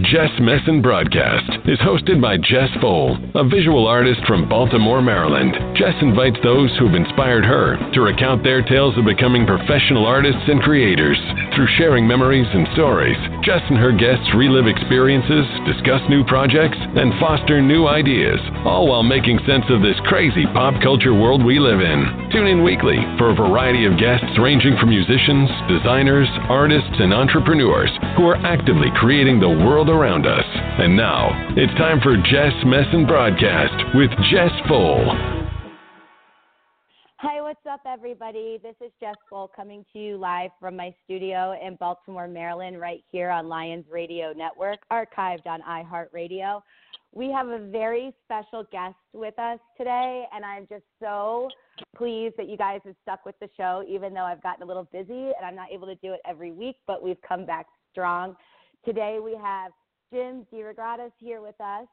Jess Messon Broadcast is hosted by Jess Fole, a visual artist from Baltimore, Maryland. Jess invites those who've inspired her to recount their tales of becoming professional artists and creators. Through sharing memories and stories, Jess and her guests relive experiences, discuss new projects, and foster new ideas, all while making sense of this crazy pop culture world we live in. Tune in weekly for a variety of guests ranging from musicians, designers, artists, and entrepreneurs who are actively creating the world around us. And now, it's time for Jess Messon Broadcast with Jess Fole. What's up, everybody? This is Jess Fole coming to you live from my studio in Baltimore, Maryland, right here on Lions Radio Network, archived on iHeartRadio. We have a very special guest with us today, and I'm just so pleased that you guys have stuck with the show, even though I've gotten a little busy and I'm not able to do it every week, but we've come back strong. Today we have Jim DeRogatis here with us,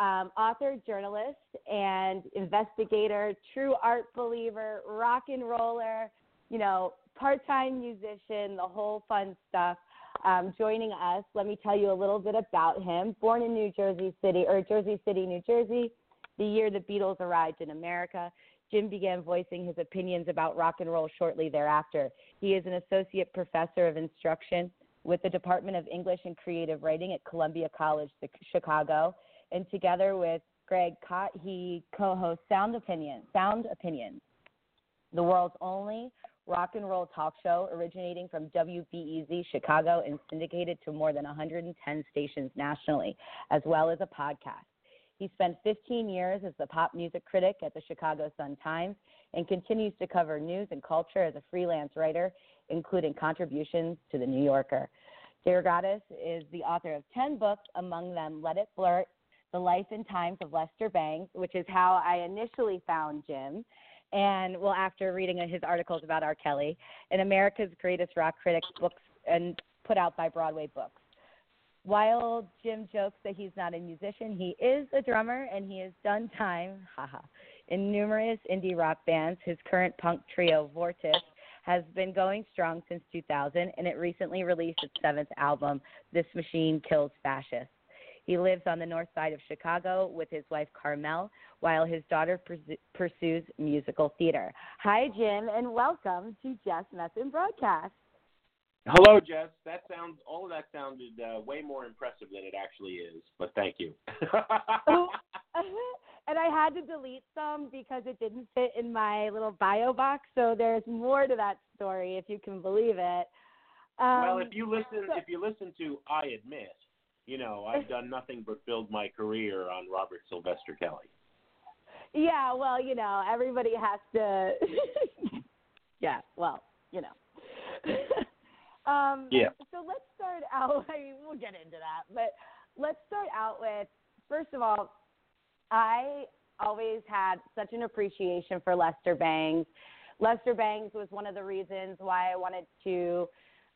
um, author, journalist, and investigator, true art believer, rock and roller, you know, part time musician, the whole fun stuff. Um, joining us, let me tell you a little bit about him. Born in New Jersey City, or Jersey City, New Jersey, the year the Beatles arrived in America, Jim began voicing his opinions about rock and roll shortly thereafter. He is an associate professor of instruction with the Department of English and Creative Writing at Columbia College Chicago, and together with Greg Kot, he co-hosts Sound Opinion, Sound Opinions, the world's only rock and roll talk show originating from WBEZ Chicago and syndicated to more than 110 stations nationally, as well as a podcast. He spent 15 years as the pop music critic at the Chicago Sun-Times and continues to cover news and culture as a freelance writer including contributions to The New Yorker. DeRogatis is the author of 10 books, among them Let It Blurt, The Life and Times of Lester Bangs, which is how I initially found Jim. And well, after reading his articles about R. Kelly, in America's Greatest Rock Critics books and put out by Broadway Books. While Jim jokes that he's not a musician, he is a drummer and he has done time, haha, in numerous indie rock bands. His current punk trio, Vortis, has been going strong since 2000, and it recently released its seventh album, This Machine Kills Fascists. He lives on the north side of Chicago with his wife Carmel, while his daughter pursues musical theater. Hi, Jim, and welcome to Jess Messon Broadcast. Hello, Jess. That sounds all of that sounded uh, way more impressive than it actually is, but thank you. and I had to delete some because it didn't fit in my little bio box. So there's more to that story, if you can believe it. Um, well, if you listen, so, if you listen to I admit, you know, I've done nothing but build my career on Robert Sylvester Kelly. Yeah, well, you know, everybody has to. yeah, well, you know. um, yeah. So let's start out. I mean, we'll get into that, but let's start out with first of all, I always had such an appreciation for Lester Bangs. Lester Bangs was one of the reasons why I wanted to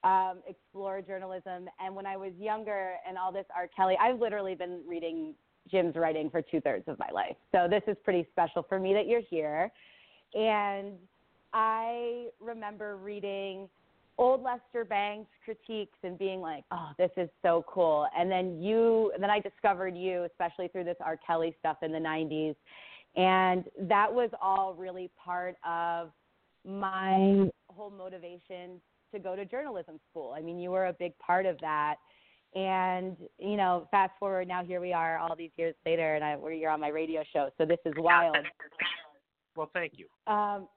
um, explore journalism. And when I was younger and all this R. Kelly, I've literally been reading Jim's writing for two thirds of my life. So this is pretty special for me that you're here. And I remember reading old Lester Bangs critiques and being like, "Oh, this is so cool." And then you, then I discovered you, especially through this R. Kelly stuff in the '90s, and that was all really part of my whole motivation to go to journalism school. I mean, you were a big part of that. And you know, fast forward now, here we are, all these years later, and I, you're on my radio show. So this is wild. Well, thank you. Um,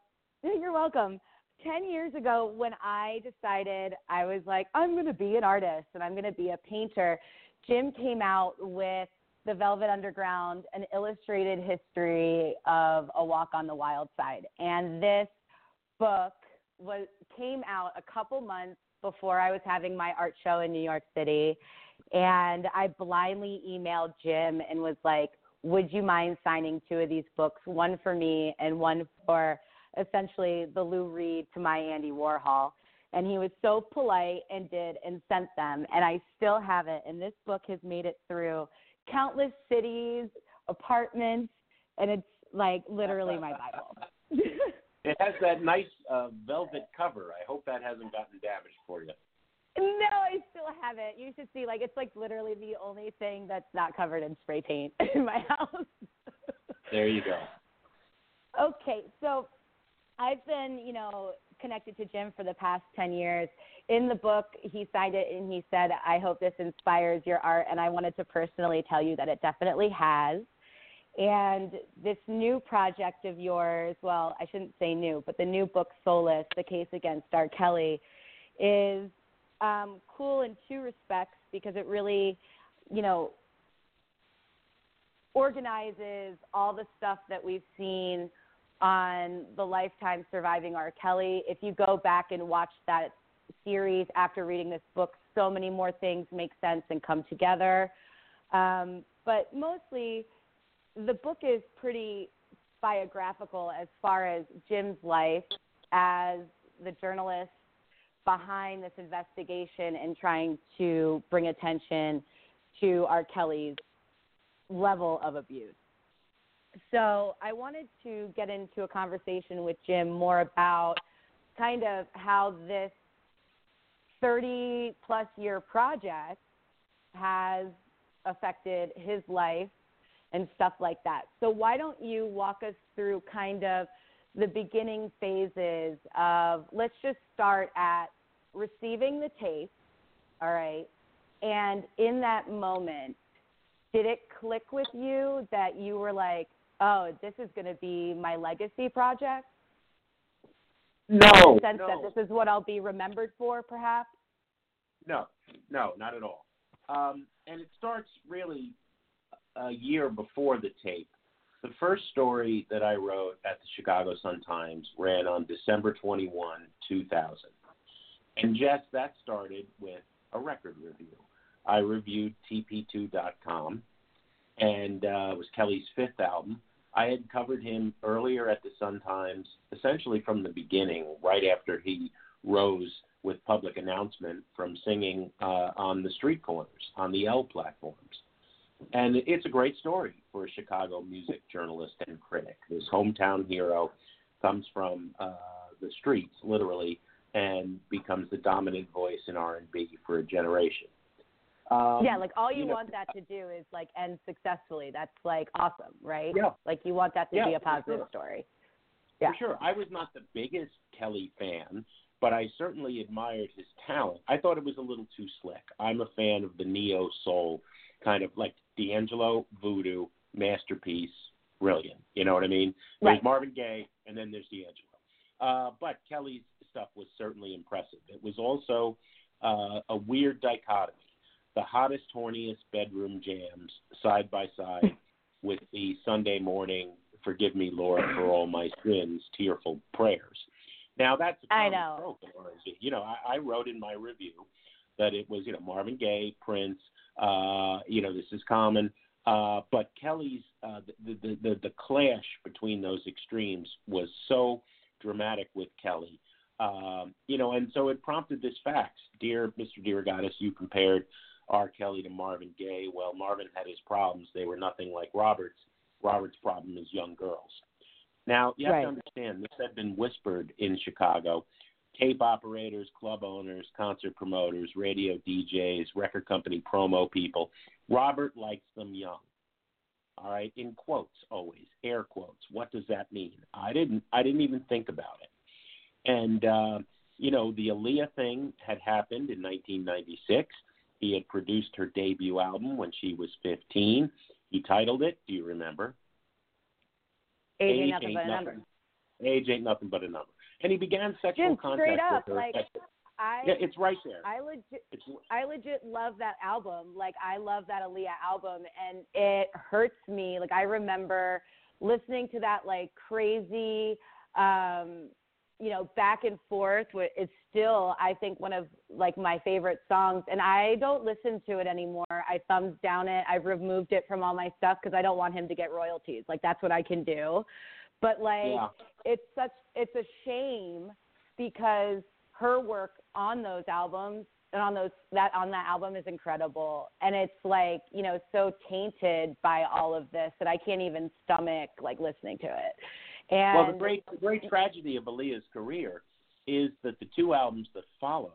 you're welcome. 10 years ago when I decided I was like, I'm going to be an artist and I'm going to be a painter, Jim came out with The Velvet Underground, an illustrated history of a walk on the wild side. And this book was came out a couple months before I was having my art show in New York City. And I blindly emailed Jim and was like, Would you mind signing two of these books, one for me and one for essentially the Lou Reed to my Andy Warhol. And he was so polite and did and sent them, and I still have it. And this book has made it through countless cities, apartments, and it's like literally my Bible. it has that nice uh, velvet cover. I hope that hasn't gotten damaged for you. No, I still have it. You should see. Like it's like literally the only thing that's not covered in spray paint in my house. there you go. Okay, so I've been, you know, connected to Jim for the past 10 years. In the book, he signed it and he said, I hope this inspires your art. And I wanted to personally tell you that it definitely has. And this new project of yours, well, I shouldn't say new, but the new book, Soulless, The Case Against R. Kelly, is um, cool in two respects because it really, you know, organizes all the stuff that we've seen on the Lifetime Surviving R. Kelly. If you go back and watch that series after reading this book, so many more things make sense and come together. Um, but mostly, the book is pretty biographical as far as Jim's life as the journalist behind this investigation and trying to bring attention to R. Kelly's level of abuse. So I wanted to get into a conversation with Jim more about kind of how this 30 plus year project has affected his life and stuff like that. So why don't you walk us through kind of the beginning phases of let's just start at receiving the tape, all right? And in that moment, did it click with you that you were like, oh, this is going to be my legacy project? No. In the sense no. that this is what I'll be remembered for, perhaps? No, no, not at all. Um, and it starts really a year before the tape. The first story that I wrote at the Chicago Sun Times ran on December 21, 2000. And Jess, that started with a record review. I reviewed TP2.com, and uh, it was Kelly's fifth album. I had covered him earlier at the Sun Times, essentially from the beginning, right after he rose with public announcement from singing uh, on the street corners, on the L platforms. And it's a great story for a Chicago music journalist and critic. This hometown hero comes from uh, the streets, literally, and becomes the dominant voice in R&B for a generation. Um, yeah, like all you, you know, want that to do is like end successfully. That's like awesome, right? Yeah. Like you want that to yeah, be a positive sure. story. Yeah. For sure. I was not the biggest Kelly fan, but I certainly admired his talent. I thought it was a little too slick. I'm a fan of the neo soul kind of like D'Angelo, Voodoo, masterpiece, brilliant. You know what I mean? Right. There's Marvin Gaye, and then there's D'Angelo. Uh, but Kelly's stuff was certainly impressive. It was also uh, a weird dichotomy the hottest, horniest bedroom jams side by side with the Sunday morning "Forgive me, Lord, for all my sins" tearful prayers. Now that's a I know. You know, I, I wrote in my review that it was you know Marvin Gaye, Prince. Uh, you know, this is common. Uh, but Kelly's uh, the, the the the clash between those extremes was so dramatic with Kelly. Um, you know, and so it prompted this fax. Dear Mr. DeRogatis, you compared R. Kelly to Marvin Gaye. Well, Marvin had his problems. They were nothing like Robert's. Robert's problem is young girls. Now, you have right. to understand, this had been whispered in Chicago. Tape operators, club owners, concert promoters, radio DJs, record company promo people. Robert likes them young. All right, in quotes always, air quotes. What does that mean? I didn't. I didn't even think about it. And uh, you know, the Aaliyah thing had happened in 1996. He had produced her debut album when she was 15. He titled it, do you remember? Age, Age ain't nothing but a number. Age ain't nothing but a number. And he began sexual Jim, contact straight up, with her. like I, yeah, it's right there. I legit, it's, I legit love that album. Like I love that Aaliyah album, and it hurts me. Like I remember listening to that like crazy um you know, back and forth. It's still, I think, one of like my favorite songs. And I don't listen to it anymore. I thumbs down it. I've removed it from all my stuff because I don't want him to get royalties. Like that's what I can do. But like Yeah. it's such it's a shame because her work on those albums and on those that on that album is incredible and it's like you know so tainted by all of this that i can't even stomach like listening to it and Well, the great the great tragedy of Aaliyah's career is that the two albums that followed,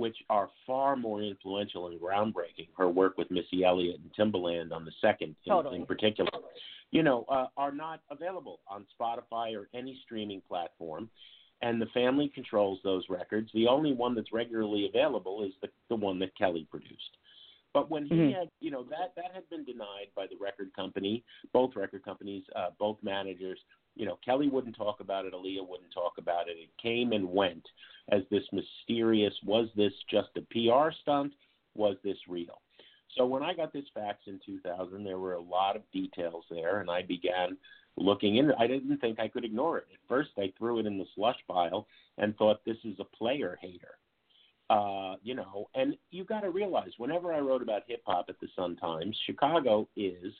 which are far more influential and groundbreaking, her work with Missy Elliott and Timbaland on the second in- Totally. in, particular, you know, uh, are not available on Spotify or any streaming platform. And the family controls those records. The only one that's regularly available is the, the one that Kelly produced. But when he Mhm. had, you know, that that had been denied by the record company, both record companies, uh, both managers. You know, Kelly wouldn't talk about it. Aaliyah wouldn't talk about it. It came and went as this mysterious. Was this just a PR stunt? Was this real? So when I got this fax in 2000, there were a lot of details there, and I began looking into. I didn't think I could ignore it. At first, I threw it in the slush pile and thought this is a player hater. Uh, you know, and you got to realize whenever I wrote about hip hop at the Sun Times, Chicago is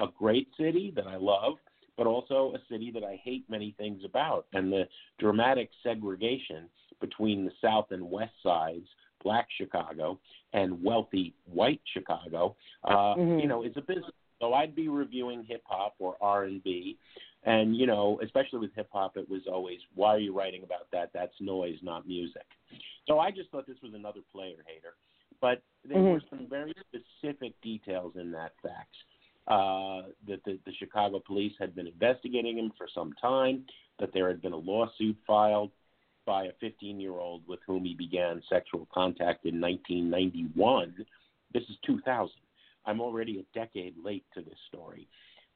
a great city that I love, but also a city that I hate many things about. And the dramatic segregation between the South and West sides, black Chicago, and wealthy white Chicago, uh, Mhm. you know, is a business. So I'd be reviewing hip hop or R and B, and you know, especially with hip hop, it was always, "Why are you writing about that? That's noise, not music." So I just thought this was another player hater. But there Mhm. were some very specific details in that fax. Uh, that the, the Chicago police had been investigating him for some time, that there had been a lawsuit filed by a 15 year old with whom he began sexual contact in 1991. This is 2000. I'm already a decade late to this story.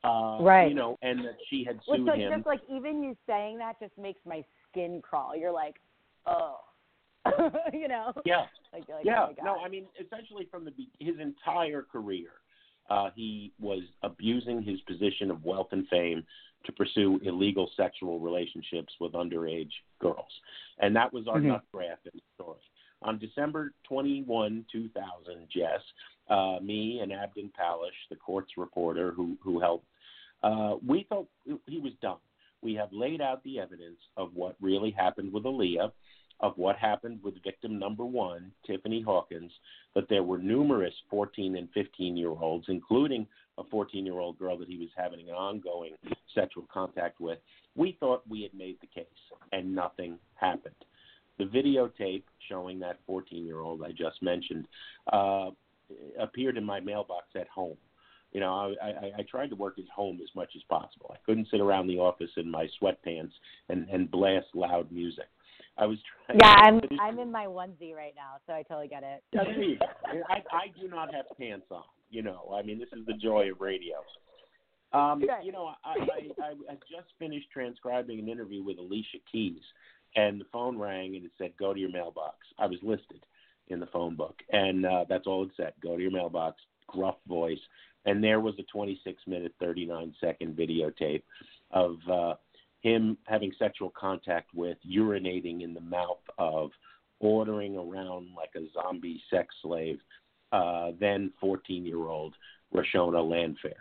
Uh, Right. You know, and that she had Well, sued it's like him. just like even you saying that just makes my skin crawl. You're like, oh, you know? yeah. Like, like, yeah, oh no, I mean, essentially from the be- his entire career, uh, he was abusing his position of wealth and fame to pursue illegal sexual relationships with underage girls, and that was our Mhm. nut graph in the story. On December 21, 2000, Jess, uh, me and Abdon Pallasch, the court's reporter who who helped, uh, we thought he was done. We have laid out the evidence of what really happened with Aaliyah of what happened with victim number one, Tiffany Hawkins, that there were numerous 14 and 15 year olds, including a 14 year old girl that he was having an ongoing sexual contact with. We thought we had made the case, and nothing happened. The videotape showing that 14 year old I just mentioned uh, appeared in my mailbox at home. You know, I, I, I tried to work at home as much as possible. I couldn't sit around the office in my sweatpants and, and blast loud music. I was trying. yeah, to I'm I'm in my onesie right now, so I totally get it. There. I, I do not have pants on. You know, I mean, this is the joy of radio. Um, Right. you know, I, I, I I just finished transcribing an interview with Alicia Keys, and the phone rang and it said, "Go to your mailbox." I was listed in the phone book, and uh, that's all it said. Go to your mailbox. Gruff voice, and there was a 26 minute, 39 second videotape of uh, him having sexual contact with, urinating in the mouth of, ordering around like a zombie sex slave, uh, then 14 year old Reshona Landfair.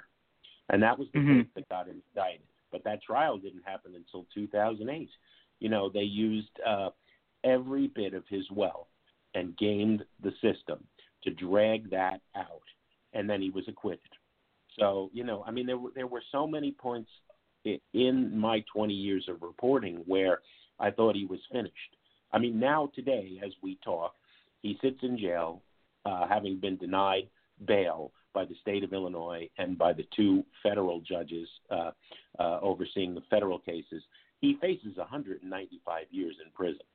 And that was the Mhm. case that got indicted. But that trial didn't happen until 2008. You know, they used uh, every bit of his wealth and gamed the system to drag that out. And then he was acquitted. So, you know, I mean, there were, there were so many points in my 20 years of reporting where I thought he was finished. I mean, now today, as we talk, he sits in jail, uh, having been denied bail by the state of Illinois and by the two federal judges uh, uh, overseeing the federal cases. He faces 195 years in prison.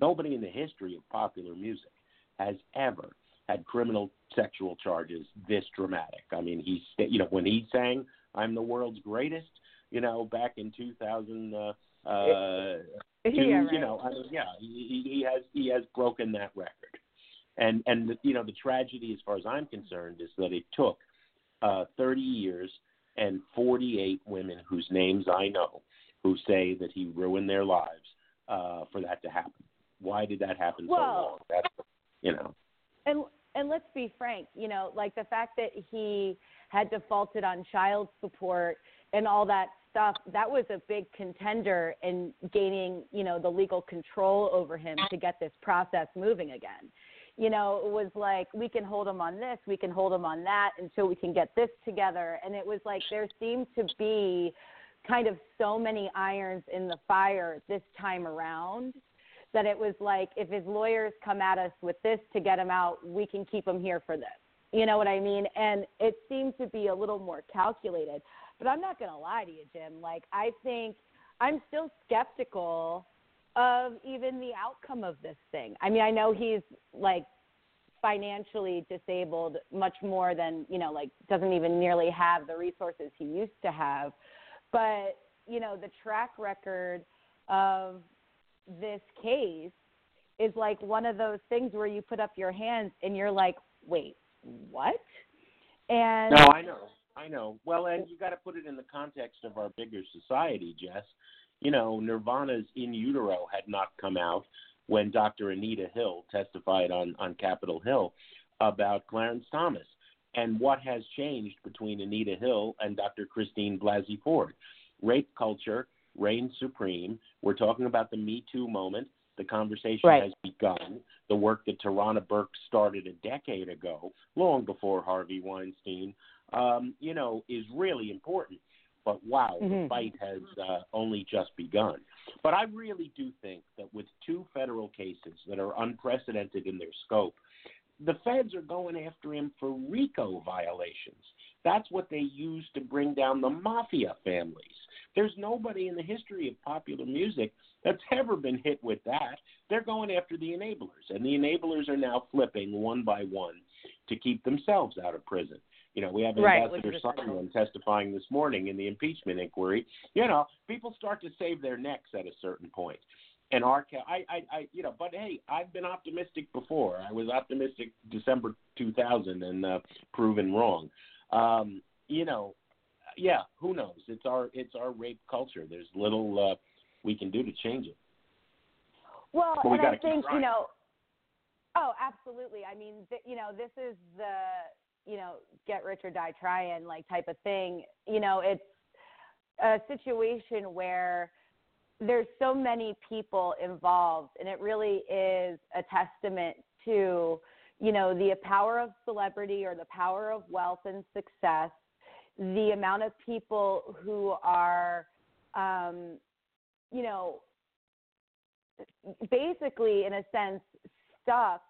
Nobody in the history of popular music has ever had criminal sexual charges this dramatic. I mean, he's you know when he sang "I'm the world's greatest," you know, back in 2000. Uh, uh, to, yeah, right. you know, I mean, yeah, he, he he has he has broken that record, and and the, you know the tragedy, as far as I'm concerned, is that it took uh, 30 years and 48 women whose names I know who say that he ruined their lives uh, for that to happen. Why did that happen so long? That's you know, and and let's be frank, you know, like the fact that he had defaulted on child support and all that, stuff, that was a big contender in gaining, you know, the legal control over him to get this process moving again. You know, it was like we can hold him on this, we can hold him on that until we can get this together. And it was like there seemed to be kind of so many irons in the fire this time around that it was like if his lawyers come at us with this to get him out, we can keep him here for this. You know what I mean? And it seemed to be a little more calculated. But I'm not going to lie to you, Jim. Like, I think I'm still skeptical of even the outcome of this thing. I mean, I know he's like financially disabled much more than, you know, like doesn't even nearly have the resources he used to have. But, you know, the track record of this case is like one of those things where you put up your hands and you're like, wait, what? And no, I know, I know. Well, and you got to put it in the context of our bigger society, Jess. You know, Nirvana's In Utero had not come out when Dr. Anita Hill testified on on Capitol Hill about Clarence Thomas and what has changed between Anita Hill and Dr. Christine Blasey Ford. Rape culture reigns supreme. We're talking about the Me Too moment. The conversation right. has begun. The work that Tarana Burke started a decade ago, long before Harvey Weinstein, um, you know, is really important. But wow, mm-hmm. the fight has uh, only just begun. But I really do think that with two federal cases that are unprecedented in their scope, the feds are going after him for RICO violations. That's what they use to bring down the mafia families. There's nobody in the history of popular music that's ever been hit with that. They're going after the enablers, and the enablers are now flipping one by one to keep themselves out of prison. You know, we have right, Ambassador Sondland testifying this morning in the impeachment inquiry. You know, people start to save their necks at a certain point. And our, I, I, I, you know, but hey, I've been optimistic before. I was optimistic December 2000 and uh, proven wrong. Um, you know, yeah, who knows? It's our it's our rape culture. There's little uh, we can do to change it. Well, but we and I think you know. Oh, absolutely. I mean, th- you know, this is the you know get rich or die trying like type of thing. You know, it's a situation where there's so many people involved, and it really is a testament to you know the power of celebrity or the power of wealth and success the amount of people who are, um, you know, basically, in a sense, stuck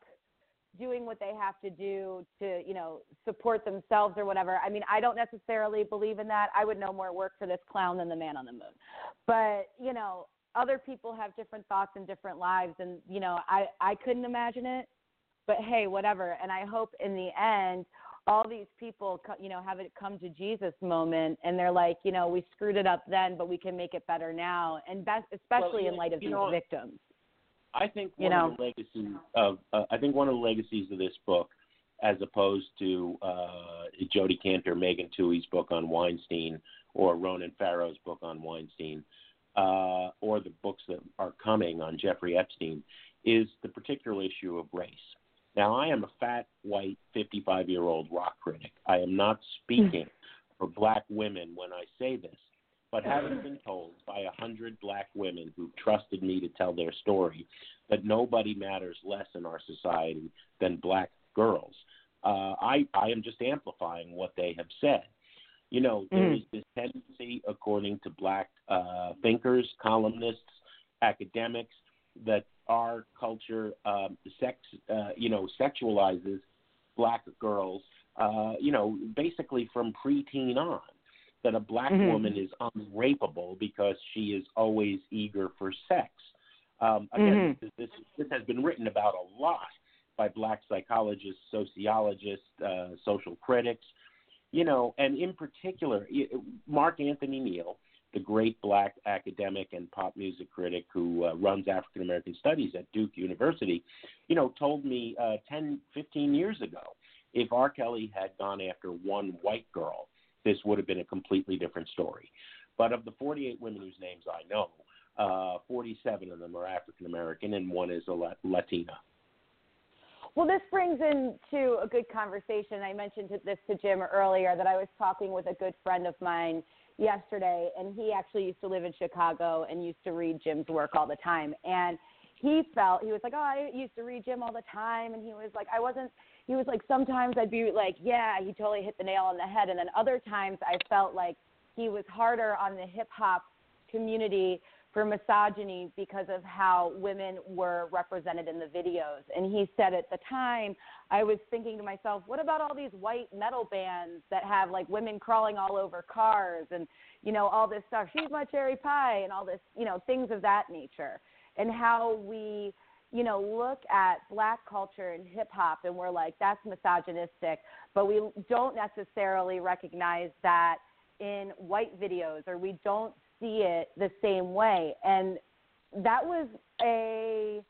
doing what they have to do to, you know, support themselves or whatever. I mean, I don't necessarily believe in that. I would no more work for this clown than the man on the moon. But, you know, other people have different thoughts and different lives and, you know, I I couldn't imagine it. But hey, whatever. And I hope in the end all these people, you know, have it come to Jesus moment, and they're like, you know, we screwed it up then, but we can make it better now, and best, especially well, in light of these know, victims. I think one you know? of the legacies of uh, I think one of the legacies of this book, as opposed to uh, Jodi Kantor, Megan Twohey's book on Weinstein, or Ronan Farrow's book on Weinstein, uh, or the books that are coming on Jeffrey Epstein, is the particular issue of race. Now, I am a fat, white, 55 year old rock critic. I am not speaking for black women when I say this, but having been told by a hundred black women who trusted me to tell their story that nobody matters less in our society than black girls, uh, I, I am just amplifying what they have said. You know, there mm. is this tendency, according to black uh, thinkers, columnists, academics, that our culture um, sex uh, you know sexualizes black girls uh, you know basically from preteen on that a black mm-hmm. woman is unrapeable because she is always eager for sex. Um, again, mm-hmm. this, this has been written about a lot by black psychologists, sociologists, uh, social critics, you know, and in particular, Mark Anthony Neal the great black academic and pop music critic who uh, runs African American Studies at Duke University, you know, told me uh, 10, 15 years ago if R. Kelly had gone after one white girl, this would have been a completely different story. But of the 48 women whose names I know, uh, 47 of them are African American and one is a Latina. Well, this brings into a good conversation. I mentioned this to Jim earlier that I was talking with a good friend of mine yesterday, and he actually used to live in Chicago and used to read Jim's work all the time. And he felt he was like, oh, I used to read Jim all the time, and he was like, I wasn't. He was like, sometimes I'd be like, yeah, he totally hit the nail on the head, and then other times I felt like he was harder on the hip hop community for misogyny because of how women were represented in the videos. And he said at the time, I was thinking to myself, what about all these white metal bands that have like women crawling all over cars and, you know, all this stuff? She's my cherry pie and all this, you know, things of that nature. And how we, you know, look at black culture and hip hop and we're like, that's misogynistic, but we don't necessarily recognize that in white videos or we don't see it the same way. And that was a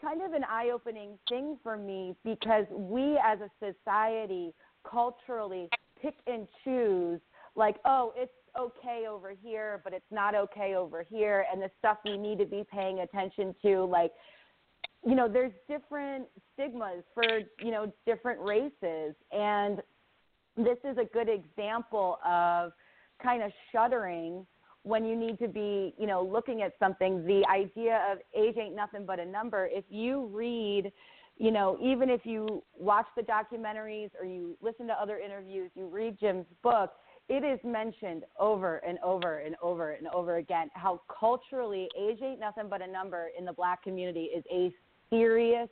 kind of an eye opening thing for me because we as a society culturally pick and choose like, oh, it's okay over here, but it's not okay over here, and the stuff we need to be paying attention to, like, you know, there's different stigmas for, you know, different races. And this is a good example of kind of shuddering when you need to be, you know, looking at something, the idea of age ain't nothing but a number. If you read, you know, even if you watch the documentaries or you listen to other interviews, you read Jim's book, it is mentioned over and over and over and over again how culturally age ain't nothing but a number in the black community is a serious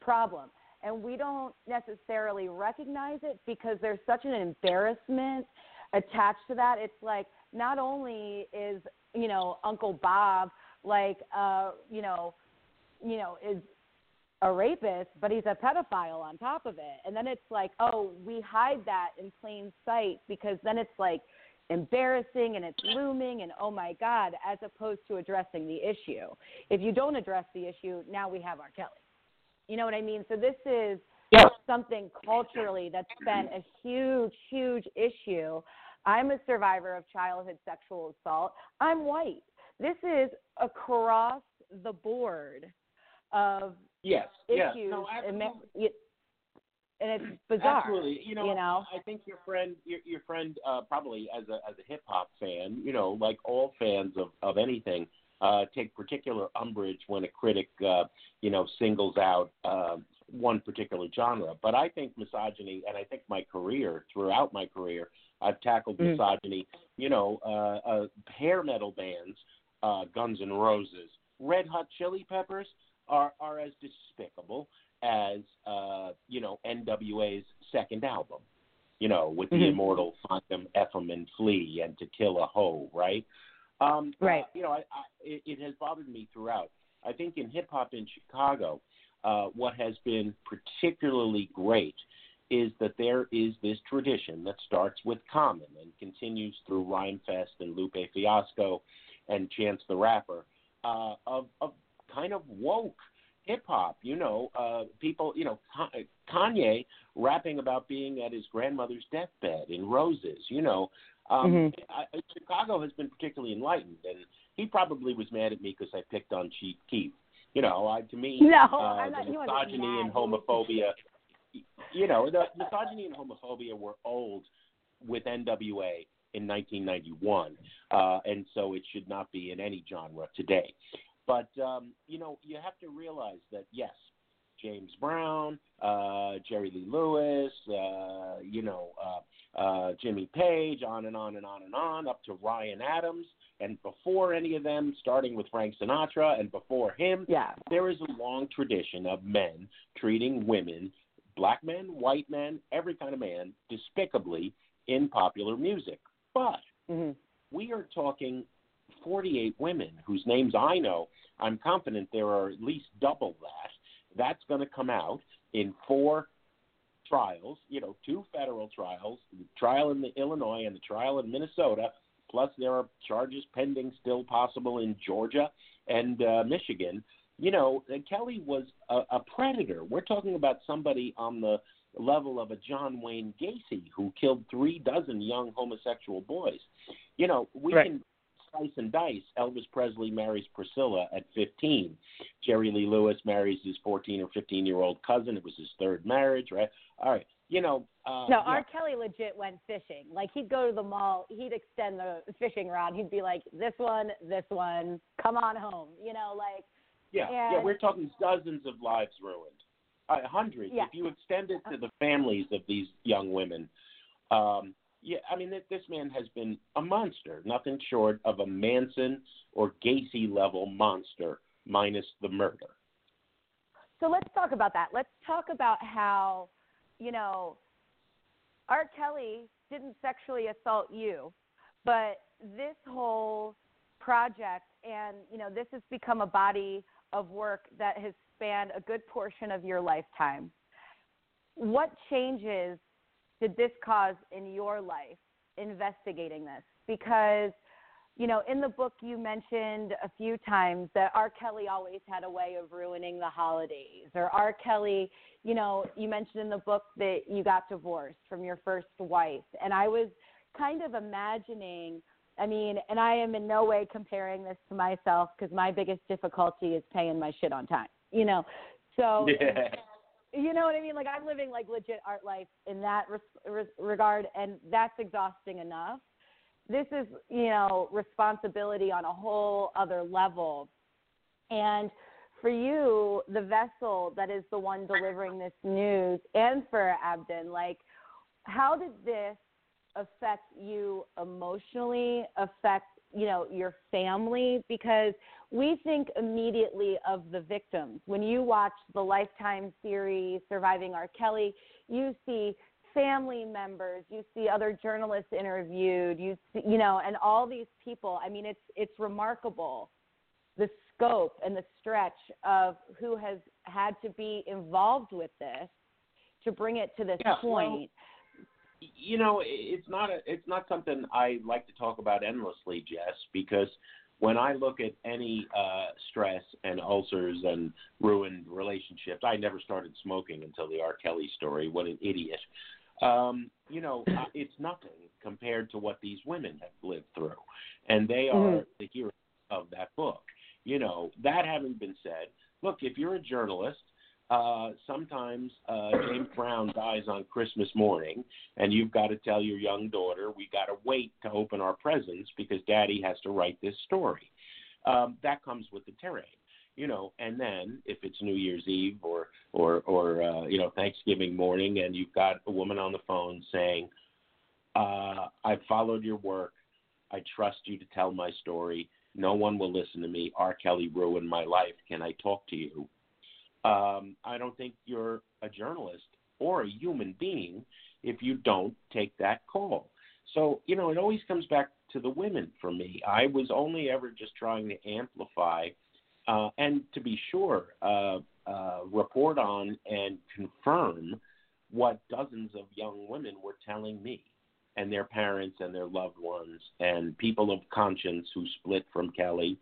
problem. And we don't necessarily recognize it because there's such an embarrassment attached to that. It's like, not only is you know Uncle Bob like uh you know you know is a rapist, but he's a pedophile on top of it. And then it's like, oh, we hide that in plain sight because then it's like embarrassing and it's looming and oh my God, as opposed to addressing the issue. If you don't address the issue, now we have R. Kelly. You know what I mean? So this is yeah. something culturally that's been a huge, huge issue I'm a survivor of childhood sexual assault. I'm white. This is across the board of yes, issues. Yes. No, and, and it's bizarre. Absolutely. You know, you know, I think your friend, your, your friend, uh, probably as a as a hip hop fan, you know, like all fans of of anything, uh, take particular umbrage when a critic, uh, you know, singles out uh, one particular genre. But I think misogyny, and I think my career, throughout my career, I've tackled mm. misogyny. You know, uh, uh, hair metal bands, uh, Guns N' Roses, Red Hot Chili Peppers are are as despicable as uh, you know NWA's second album. You know, with mm-hmm. the immortal "Find Them, Ephraim, and Flee" and "To Kill a Hoe," right? Um, right. Uh, you know, I, I, it, it has bothered me throughout. I think in hip hop in Chicago, uh, what has been particularly great is that there is this tradition that starts with Common and continues through Rhymefest and Lupe Fiasco and Chance the Rapper uh, of, of kind of woke hip hop. You know, uh, people, you know, Kanye rapping about being at his grandmother's deathbed in Roses. You know, um, mm-hmm. I, Chicago has been particularly enlightened, and he probably was mad at me because I picked on Chief Keef. You know, I, to me, no, uh, the misogyny and homophobia you know, the misogyny and homophobia were old with NWA in 1991, uh, and so it should not be in any genre today. But um, you know, you have to realize that yes, James Brown, uh, Jerry Lee Lewis, uh, you know, uh, uh, Jimmy Page, on and on and on and on, up to Ryan Adams, and before any of them, starting with Frank Sinatra, and before him, yeah. there is a long tradition of men treating women black men, white men, every kind of man, despicably in popular music. But mm-hmm. we are talking 48 women whose names I know. I'm confident there are at least double that. That's going to come out in four trials, you know, two federal trials, the trial in the Illinois and the trial in Minnesota, plus there are charges pending still possible in Georgia and uh, Michigan you know, Kelly was a, a predator. We're talking about somebody on the level of a John Wayne Gacy who killed three dozen young homosexual boys. You know, we right. can slice and dice. Elvis Presley marries Priscilla at 15. Jerry Lee Lewis marries his 14 or 15 year old cousin. It was his third marriage, right? All right. you know. Uh, no, yeah. R. Kelly legit went fishing. Like he'd go to the mall, he'd extend the fishing rod. He'd be like, "This one, this one, come on home." You know, like. Yeah, and, yeah, we're talking dozens of lives ruined, uh, hundreds. Yeah. If you extend it to the families of these young women, um, yeah, I mean, this man has been a monster, nothing short of a Manson or Gacy level monster, minus the murder. So let's talk about that. Let's talk about how, you know, R. Kelly didn't sexually assault you, but this whole project and, you know, this has become a body of work that has spanned a good portion of your lifetime. What changes did this cause in your life investigating this? Because you know, in the book you mentioned a few times that R. Kelly always had a way of ruining the holidays, or R. Kelly, you know, you mentioned in the book that you got divorced from your first wife, and I was kind of imagining. I mean, and I am in no way comparing this to myself because my biggest difficulty is paying my shit on time. You know, so Yeah. You know what I mean? Like I'm living like legit art life in that res- regard, and that's exhausting enough. This is, you know, responsibility on a whole other level. And for you, the vessel that is the one delivering this news, and for Abdon, like, how did this affect you emotionally? Affect you know your family because we think immediately of the victims. When you watch the Lifetime series Surviving R. Kelly, you see family members, you see other journalists interviewed, you see, you know, and all these people. I mean, it's it's remarkable the scope and the stretch of who has had to be involved with this to bring it to this Yeah, well, point. you know, it's not a, it's not something I like to talk about endlessly, Jess, because when I look at any uh, stress and ulcers and ruined relationships, I never started smoking until the R. Kelly story. What an idiot! Um, you know, it's nothing compared to what these women have lived through, and they are Mhm. the heroes of that book. You know, that having been said, look, if you're a journalist uh, sometimes uh, James Brown dies on Christmas morning, and you've got to tell your young daughter, we got to wait to open our presents because Daddy has to write this story. Um, that comes with the terrain, you know. And then if it's New Year's Eve or or or uh, you know Thanksgiving morning, and you've got a woman on the phone saying, uh, "I've followed your work. I trust you to tell my story. No one will listen to me. R. Kelly ruined my life. Can I talk to you?" Um, I don't think you're a journalist or a human being if you don't take that call. So, you know, it always comes back to the women for me. I was only ever just trying to amplify uh, and to be sure, uh, uh, report on and confirm what dozens of young women were telling me and their parents and their loved ones and people of conscience who split from Kelly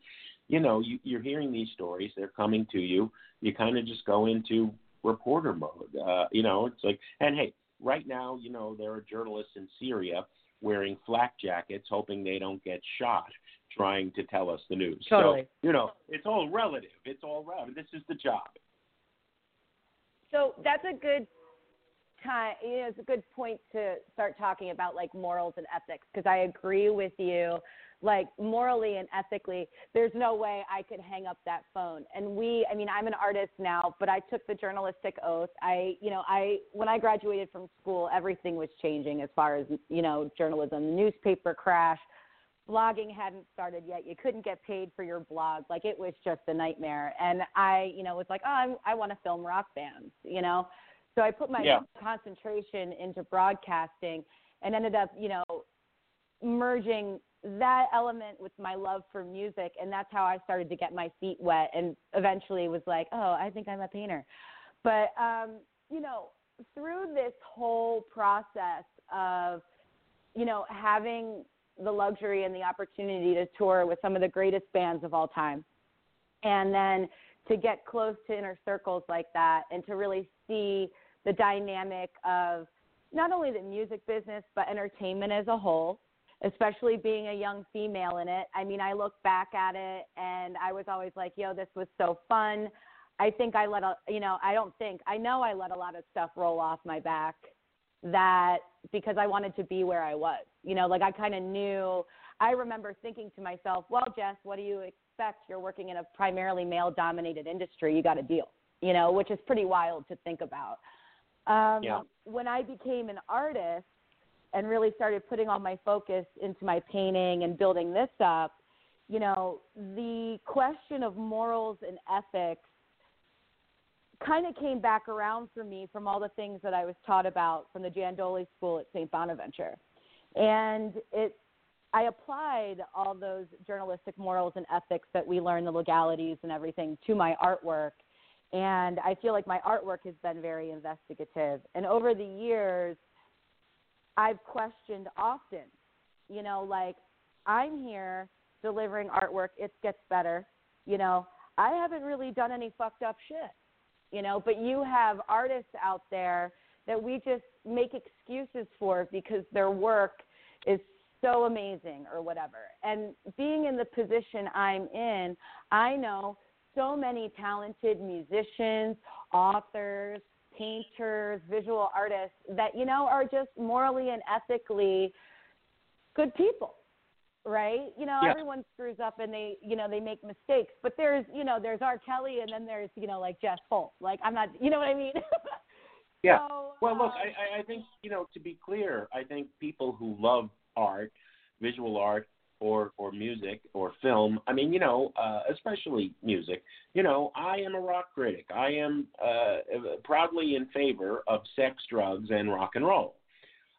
you know, you, you're hearing these stories. They're coming to you. You kind of just go into reporter mode. Uh, you know, it's like, and hey, right now, you know, there are journalists in Syria wearing flak jackets, hoping they don't get shot, trying to tell us the news. Totally. So, you know, it's all relative. It's all relative. This is the job. So that's a good You know, it's a good point to start talking about like morals and ethics because I agree with you. Like morally and ethically, there's no way I could hang up that phone. And we, I mean, I'm an artist now, but I took the journalistic oath. I, you know, I when I graduated from school, everything was changing as far as you know journalism. Newspaper crash, blogging hadn't started yet. You couldn't get paid for your blog. Like it was just a nightmare. And I, you know, was like, oh, I'm, I want to film rock bands, you know. So I put my Yeah. concentration into broadcasting and ended up, you know, merging that element with my love for music and that's how I started to get my feet wet and eventually was like, "Oh, I think I'm a painter." But um, you know, through this whole process of you know, having the luxury and the opportunity to tour with some of the greatest bands of all time. And then to get close to inner circles like that and to really see the dynamic of not only the music business but entertainment as a whole especially being a young female in it i mean i look back at it and i was always like yo this was so fun i think i let a you know i don't think i know i let a lot of stuff roll off my back that because I wanted to be where I was. You know, like I kind of knew. I remember thinking to myself, well, Jess, what do you expect? You're working in a primarily male dominated industry. You got to deal, you know, which is pretty wild to think about. Um, yeah. When I became an artist and really started putting all my focus into my painting and building this up, you know, the question of morals and ethics kind of came back around for me from all the things that I was taught about from the Jandoli School at St. Bonaventure. And it I applied all those journalistic morals and ethics that we learn, the legalities and everything, to my artwork. And I feel like my artwork has been very investigative. And over the years, I've questioned often, you know, like I'm here delivering artwork, it gets better. You know, I haven't really done any fucked up shit you know, but you have artists out there that we just make excuses for because their work is so amazing or whatever. And being in the position I'm in, I know so many talented musicians, authors, painters, visual artists that, you know, are just morally and ethically good people right? You know, yeah. everyone screws up and they, you know, they make mistakes. But there's, you know, there's R. Kelly and then there's, you know, like Jess Holt. Like I'm not, you know what I mean? yeah. So, well, look, um, I, I think you know, to be clear, I think people who love art, visual art, or or music or film. I mean, you know, uh, especially music. You know, I am a rock critic. I am uh, proudly in favor of sex, drugs, and rock and roll.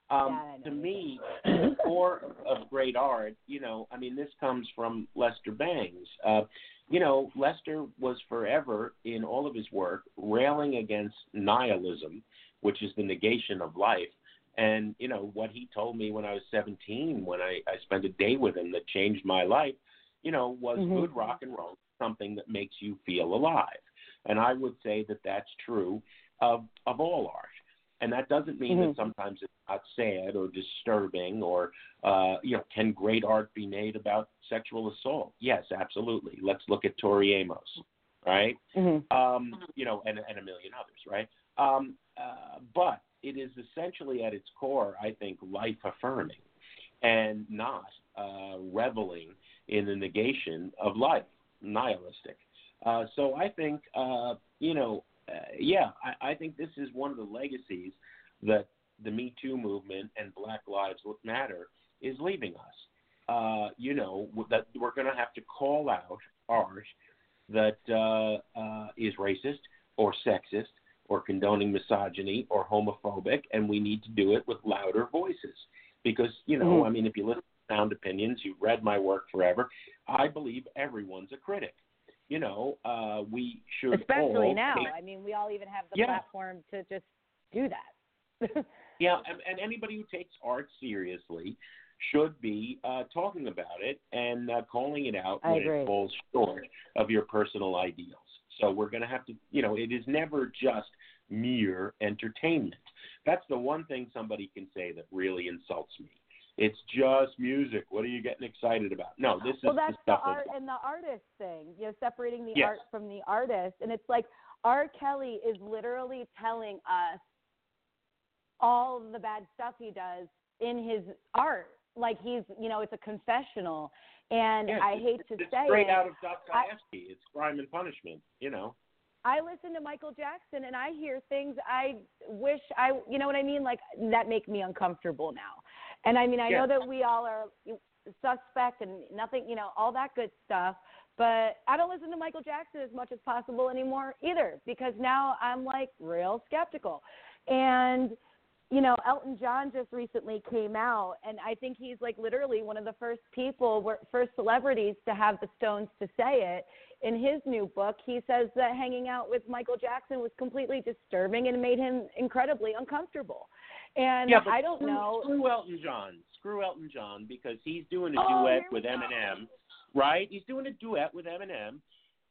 Um, to me, the core of great art, you know, I mean, this comes from Lester Bangs. Uh, you know, Lester was forever in all of his work railing against nihilism, which is the negation of life. And you know what he told me when I was 17, when I, I spent a day with him that changed my life, you know, was mm-hmm. good rock and roll something that makes you feel alive. And I would say that that's true of of all art and that doesn't mean mm-hmm. that sometimes it's not sad or disturbing or uh, you know can great art be made about sexual assault yes absolutely let's look at tori amos right mm-hmm. um, you know and, and a million others right um, uh, but it is essentially at its core i think life affirming and not uh, reveling in the negation of life nihilistic uh, so i think uh, you know uh, yeah, I, I think this is one of the legacies that the Me Too movement and Black Lives Matter is leaving us. Uh, you know that we're going to have to call out art that uh, is racist or sexist or condoning misogyny or homophobic, and we need to do it with louder voices. Because you know, mm-hmm. I mean, if you listen to Sound Opinions, you've read my work forever. I believe everyone's a critic you know, uh, we should especially all now. take, I mean, we all even have the yeah. platform to just do that. yeah, and, and anybody who takes art seriously should be uh, talking about it and uh, calling it out I when agree. it falls short of your personal ideals. So we're going to have to, you know, it is never just mere entertainment. That's the one thing somebody can say that really insults me it's just music. What are you getting excited about? No, this well, is that's the stuff the art and the artist thing. You know, separating the Yes. art from the artist, and it's like R. Kelly is literally telling us all the bad stuff he does in his art. Like he's, you know, it's a confessional, and Yes, I hate to it's say straight it. out of Dostoevsky. It's crime and punishment. You know. I listen to Michael Jackson and I hear things I wish I, you know what I mean? Like that make me uncomfortable now. And I mean, I Yeah. know that we all are suspect and nothing, you know, all that good stuff. But I don't listen to Michael Jackson as much as possible anymore either because now I'm like real skeptical. And you know, Elton John just recently came out, and I think he's like literally one of the first people, first celebrities to have the stones to say it. In his new book, he says that hanging out with Michael Jackson was completely disturbing and made him incredibly uncomfortable. And yeah, I don't screw, know. Screw Elton John. Screw Elton John because he's doing a Oh, duet with go. Eminem, right? He's doing a duet with Eminem,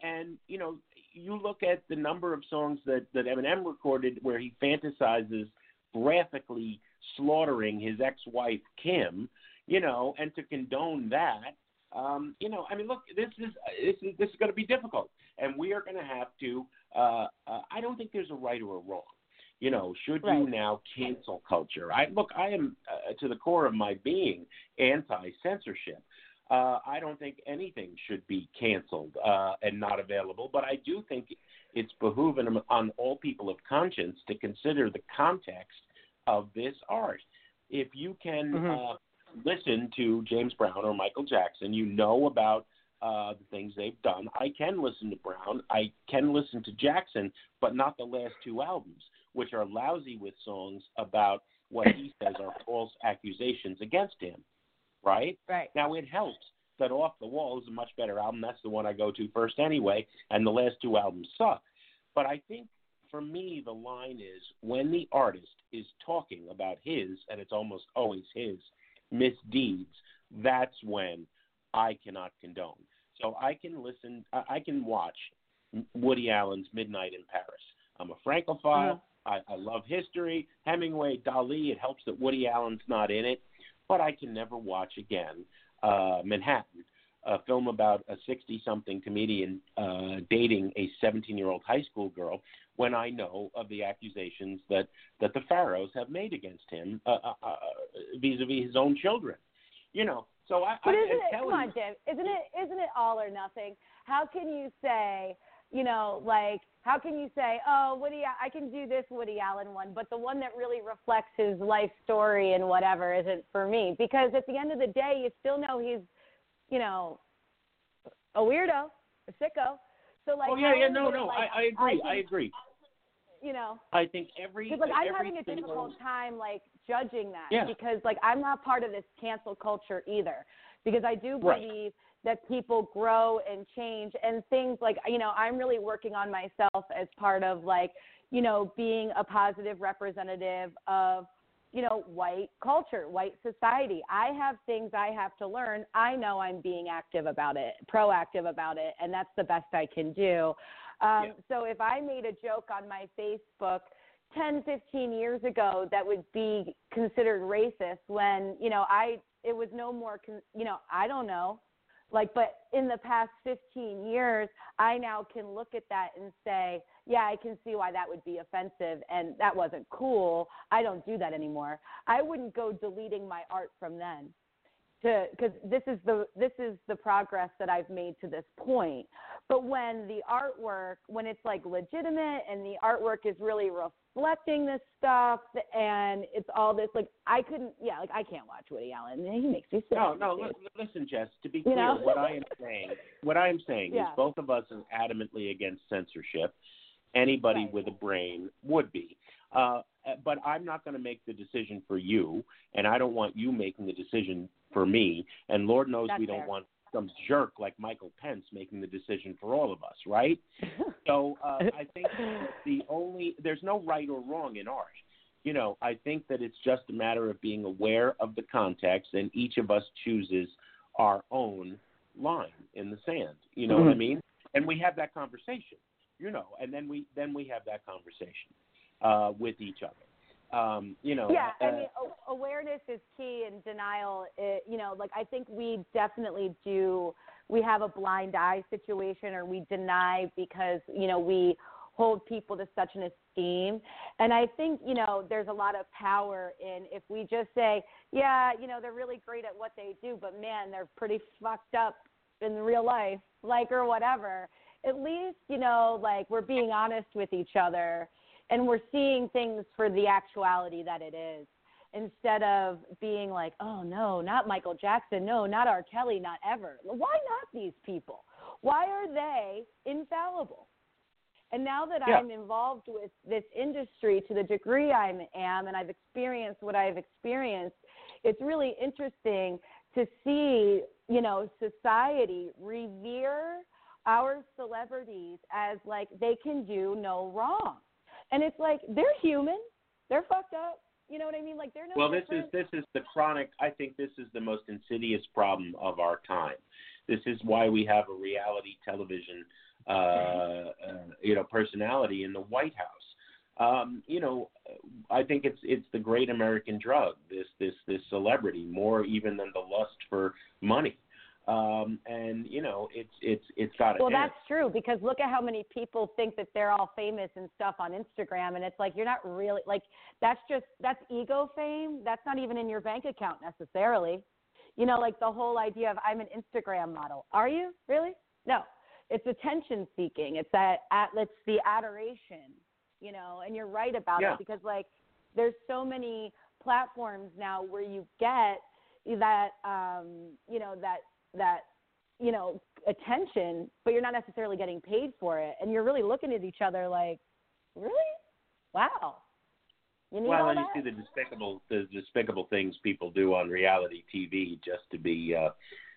and you know, you look at the number of songs that that Eminem recorded where he fantasizes graphically slaughtering his ex-wife Kim, you know, and to condone that, um, you know, I mean, look, this is this is this is going to be difficult, and we are going to have to. Uh, uh, I don't think there's a right or a wrong. You know, should right. you now cancel culture? I look, I am uh, to the core of my being anti-censorship. Uh, I don't think anything should be canceled uh, and not available, but I do think it's behooving on all people of conscience to consider the context of this art. If you can mm-hmm. uh, listen to James Brown or Michael Jackson, you know about uh, the things they've done. I can listen to Brown, I can listen to Jackson, but not the last two albums, which are lousy with songs about what he says are false accusations against him. Right? Right. Now it helps that Off the Wall is a much better album. That's the one I go to first anyway, and the last two albums suck. But I think for me, the line is when the artist is talking about his, and it's almost always his, misdeeds, that's when I cannot condone. So I can listen, I can watch Woody Allen's Midnight in Paris. I'm a Francophile. I, I love history. Hemingway, Dali. It helps that Woody Allen's not in it, but I can never watch again uh, Manhattan, a film about a 60-something comedian uh, dating a 17-year-old high school girl. When I know of the accusations that that the Farrows have made against him uh, uh, uh, vis-a-vis his own children, you know. So I, but I, isn't it? Come on, Jim. Isn't it? Isn't it all or nothing? How can you say, you know, like how can you say, oh, Woody, I can do this Woody Allen one, but the one that really reflects his life story and whatever isn't for me? Because at the end of the day, you still know he's, you know, a weirdo, a sicko. So like, oh yeah, yeah, no, no, like, I, I agree, I, I agree. You know, I think every because like I'm every having a single... difficult time like judging that yeah. because like I'm not part of this cancel culture either because I do believe right. That people grow and change and things like you know I'm really working on myself as part of like you know being a positive representative of you know white culture white society. I have things i have to learn. I know i'm being active about it proactive about it and that's the best i can do. Um, yeah. so if i made a joke on my facebook 10 15 years ago that would be considered racist when you know i it was no more con- you know i don't know like but in the past 15 years i now can look at that and say yeah i can see why that would be offensive and that wasn't cool i don't do that anymore i wouldn't go deleting my art from then to because this is the this is the progress that I've made to this point. But when the artwork, when it's like legitimate and the artwork is really reflecting this stuff and it's all this like I couldn't yeah like I can't watch Woody Allen he makes me sick. No no listen Jess to be clear you know? what I am saying what I am saying yeah. is both of us are adamantly against censorship. Anybody right. with a brain would be. Uh, but I'm not going to make the decision for you, and I don't want you making the decision for me. And Lord knows That's we don't want some jerk like Michael Pence making the decision for all of us, right? so uh, I think the only there's no right or wrong in art. You know, I think that it's just a matter of being aware of the context, and each of us chooses our own line in the sand. You know mm-hmm. what I mm-hmm. mean? And we have that conversation. You know, and then we then we have that conversation uh, with each other. Um, you know. Yeah, uh, I mean, awareness is key, and denial. It, you know, like I think we definitely do. We have a blind eye situation, or we deny because you know we hold people to such an esteem. And I think, you know, there's a lot of power in if we just say, yeah, you know, they're really great at what they do, but man, they're pretty fucked up in real life, like, or whatever. At least, you know, like we're being honest with each other and we're seeing things for the actuality that it is instead of being like, oh no, not Michael Jackson, no, not R. Kelly, not ever. Why not these people? Why are they infallible? And now that yeah. I'm involved with this industry to the degree I am, and I've experienced what I've experienced, it's really interesting to see, you know, society revere our celebrities as like they can do no wrong. And it's like they're human. They're fucked up. You know what I mean? Like they're no. Well, different. this is this is the chronic. I think this is the most insidious problem of our time. This is why we have a reality television, uh, uh, you know, personality in the White House. Um, you know, I think it's it's the great American drug. This this this celebrity more even than the lust for money. Um, and you know, it's it's it's got to Well, end. that's true because look at how many people think that they're all famous and stuff on Instagram, and it's like you're not really like that's just that's ego fame. That's not even in your bank account necessarily. You know, like the whole idea of I'm an Instagram model. Are you really? No, it's attention seeking. It's that at it's the adoration. You know, and you're right about Yeah. it because like there's so many platforms now where you get that um you know that that you know attention but you're not necessarily getting paid for it and you're really looking at each other like really wow you need well, and that you see the despicable the despicable things people do on reality TV just to be uh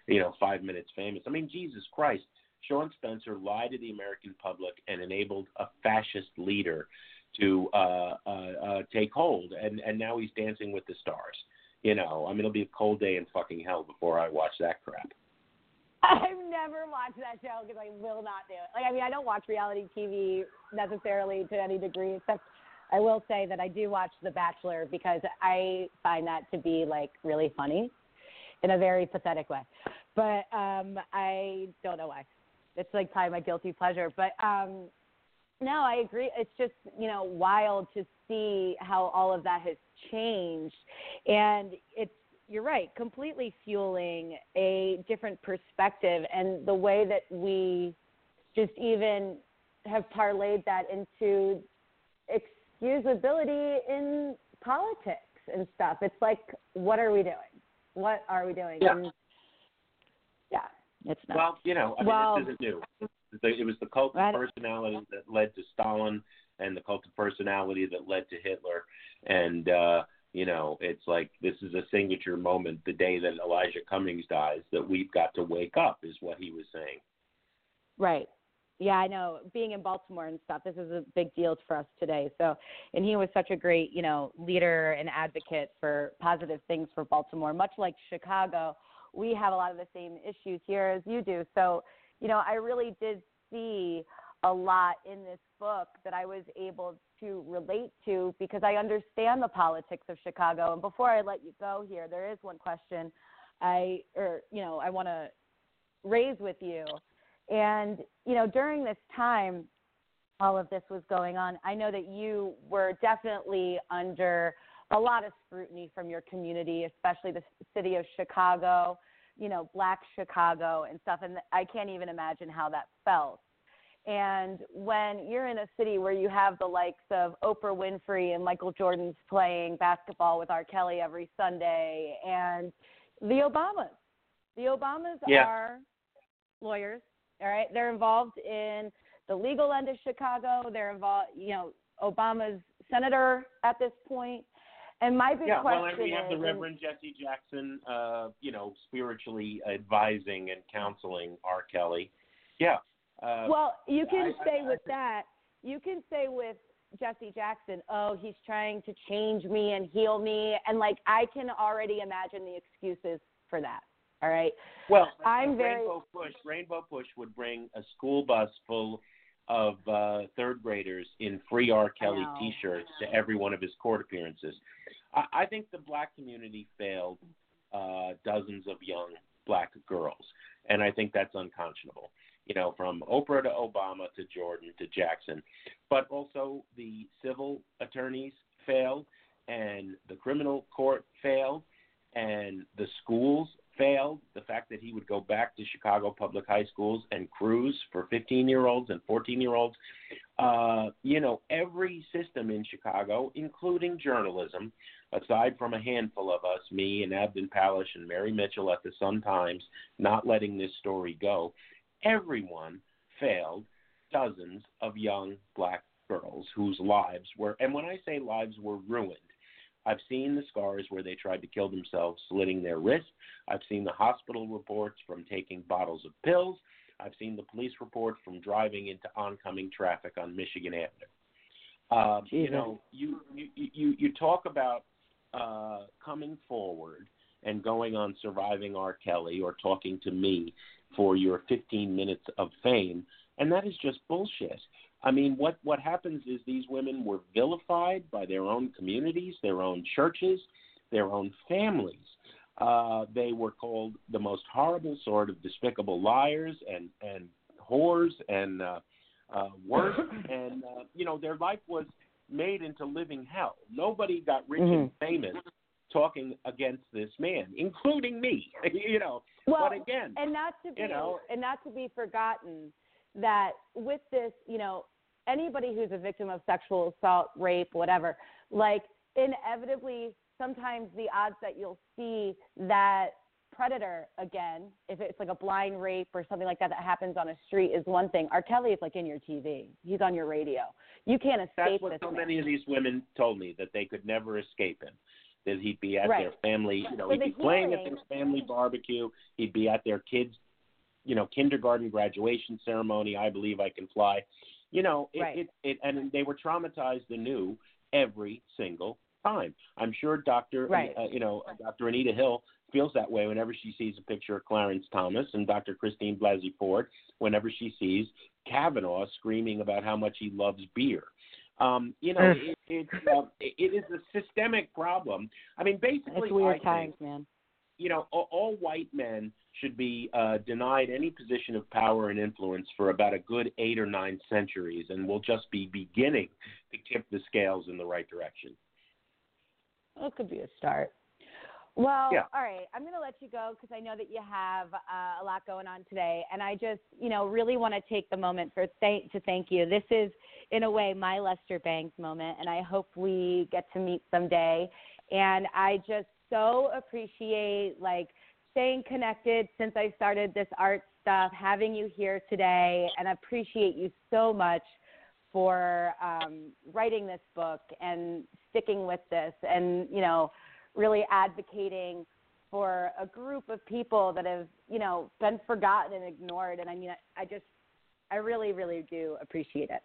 you know, five minutes famous. I mean, Jesus Christ, Sean Spicer lied to the American public and enabled a fascist leader to uh uh, uh take hold and and now he's dancing with the stars. You know, I mean it'll be a cold day in fucking hell before I watch that crap. I've never watched that show because I will not do it. Like, I mean, I don't watch reality TV necessarily to any degree, except I will say that I do watch The Bachelor because I find that to be like really funny in a very pathetic way. But um, I don't know why. It's like probably my guilty pleasure. But um, no, I agree. It's just you know wild to see how all of that has changed, and it's you're right, completely fueling a different perspective and the way that we just even have parlayed that into excusability in politics and stuff. It's like, what are we doing? What are we doing? Yeah. And yeah, it's not. Well, you know, I mean, Well- this isn't new. It was the cult of personality that led to Stalin, and the cult of personality that led to Hitler. And uh, you know, it's like this is a signature moment. The day that Elijah Cummings dies, that we've got to wake up, is what he was saying. Right. Yeah, I know. Being in Baltimore and stuff, this is a big deal for us today. So, and he was such a great, you know, leader and advocate for positive things for Baltimore. Much like Chicago, we have a lot of the same issues here as you do. So, you know, I really did see a lot in this book that I was able to relate to because I understand the politics of Chicago. And before I let you go here, there is one question I, or you know, I want to raise with you. And, you know, during this time, all of this was going on, I know that you were definitely under a lot of scrutiny from your community, especially the city of Chicago, you know, black Chicago and stuff. And I can't even imagine how that felt. And when you're in a city where you have the likes of Oprah Winfrey and Michael Jordan's playing basketball with R. Kelly every Sunday, and the Obamas, the Obamas Yeah. are lawyers. All right, they're involved in the legal end of Chicago. They're involved, you know, Obama's senator at this point. And my big yeah, question well, we have the Reverend Jesse Jackson, uh, you know, spiritually advising and counseling R. Kelly. Yeah. Uh, Well, you can I- I- say I with think- that, you can say with Jesse Jackson, oh, he's trying to change me and heal me. And like, I can already imagine the excuses for that. All right. Well, I'm very- Rainbow Push. Rainbow Push would bring a school bus full of uh, third graders in free R. Kelly know. T-shirts to every one of his court appearances. I, I think the black community failed uh, dozens of young black girls, and I think that's unconscionable. You know, from Oprah to Obama to Jordan to Jackson, but also the civil attorneys failed, and the criminal court failed, and the schools failed. The fact that he would go back to Chicago public high schools and cruise for 15 year olds and 14 year olds. Uh, you know, every system in Chicago, including journalism, aside from a handful of us, me and Abdon Pallasch and Mary Mitchell at the Sun Times, not letting this story go, everyone failed dozens of young black girls whose lives were, and when I say lives were ruined, I've seen the scars where they tried to kill themselves slitting their wrists. I've seen the hospital reports from taking bottles of pills. I've seen the police reports from driving into oncoming traffic on Michigan Avenue. Uh, you know, you you you you talk about uh, coming forward and going on surviving R. Kelly or talking to me for your 15 minutes of fame, and that is just bullshit. I mean, what what happens is these women were vilified by their own communities, their own churches, their own families. Uh, they were called the most horrible sort of despicable liars and and whores and uh, uh, worse. and uh, you know their life was made into living hell. Nobody got rich Mhm. and famous talking against this man, including me. you know, Well, but again, and not to be you know- and not to be forgotten that with this, you know, anybody who's a victim of sexual assault, rape, whatever, like inevitably sometimes the odds that you'll see that predator again, if it's like a blind rape or something like that that happens on a street is one thing. R. Kelly is like in your TV. He's on your radio. You can't escape. that's what so man. many of these women told me that they could never escape him. That he'd be at Right. their family, you know, he'd be playing at their family barbecue. He'd be at their kids' you know, kindergarten graduation ceremony, I believe I can fly. You know, it, Right. it, it and they were traumatized anew every single time. I'm sure Dr. Right. Uh, you know, Dr. Anita Hill feels that way whenever she sees a picture of Clarence Thomas and Dr. Christine Blasey Ford whenever she sees Kavanaugh screaming about how much he loves beer. Um, you know, it, it's uh, it it is a systemic problem. I mean, basically, It's weird I think, times, man. you know, all, all white men should be uh, denied any position of power and influence for about a good eight or nine centuries, and we'll just be beginning to tip the scales in the right direction. Well, It could be a start. Well, Yeah. all right. I'm going to let you go because I know that you have uh, a lot going on today, and I just, you know, really want to take the moment for th- to thank you. This is, in a way, my Lester Bangs moment, and I hope we get to meet someday. And I just so appreciate like staying connected since I started this art stuff, having you here today, and I appreciate you so much for um, writing this book and sticking with this, and you know, really advocating for a group of people that have you know been forgotten and ignored. And I mean, I, I just, I really, really do appreciate it.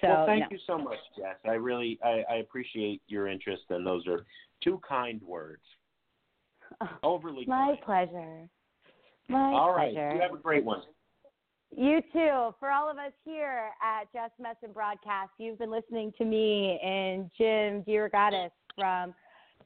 So well, thank know. you so much, Jess. I really I, I appreciate your interest, and those are two kind words. Overly My kind. pleasure. My All right, pleasure. you have a great one. You too. For all of us here at Just Messin Broadcast, you've been listening to me and Jim DeRogatis from,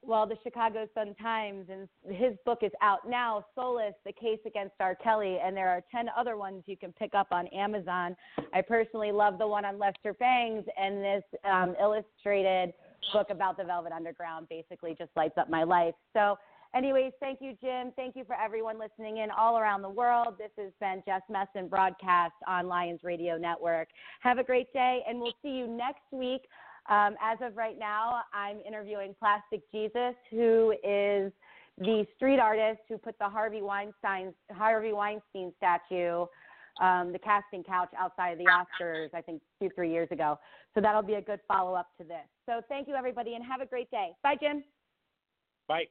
well, the Chicago Sun Times, and his book is out now, Soulless, The Case Against R. Kelly, and there are 10 other ones you can pick up on Amazon. I personally love the one on Lester Bangs, and this um, illustrated book about the Velvet Underground basically just lights up my life. So, Anyways, thank you, Jim. Thank you for everyone listening in all around the world. This has been Jess Messin broadcast on Lions Radio Network. Have a great day, and we'll see you next week. Um, as of right now, I'm interviewing Plastic Jesus, who is the street artist who put the Harvey Weinstein Harvey Weinstein statue, um, the casting couch outside of the Oscars, I think two three years ago. So that'll be a good follow up to this. So thank you, everybody, and have a great day. Bye, Jim. Bye.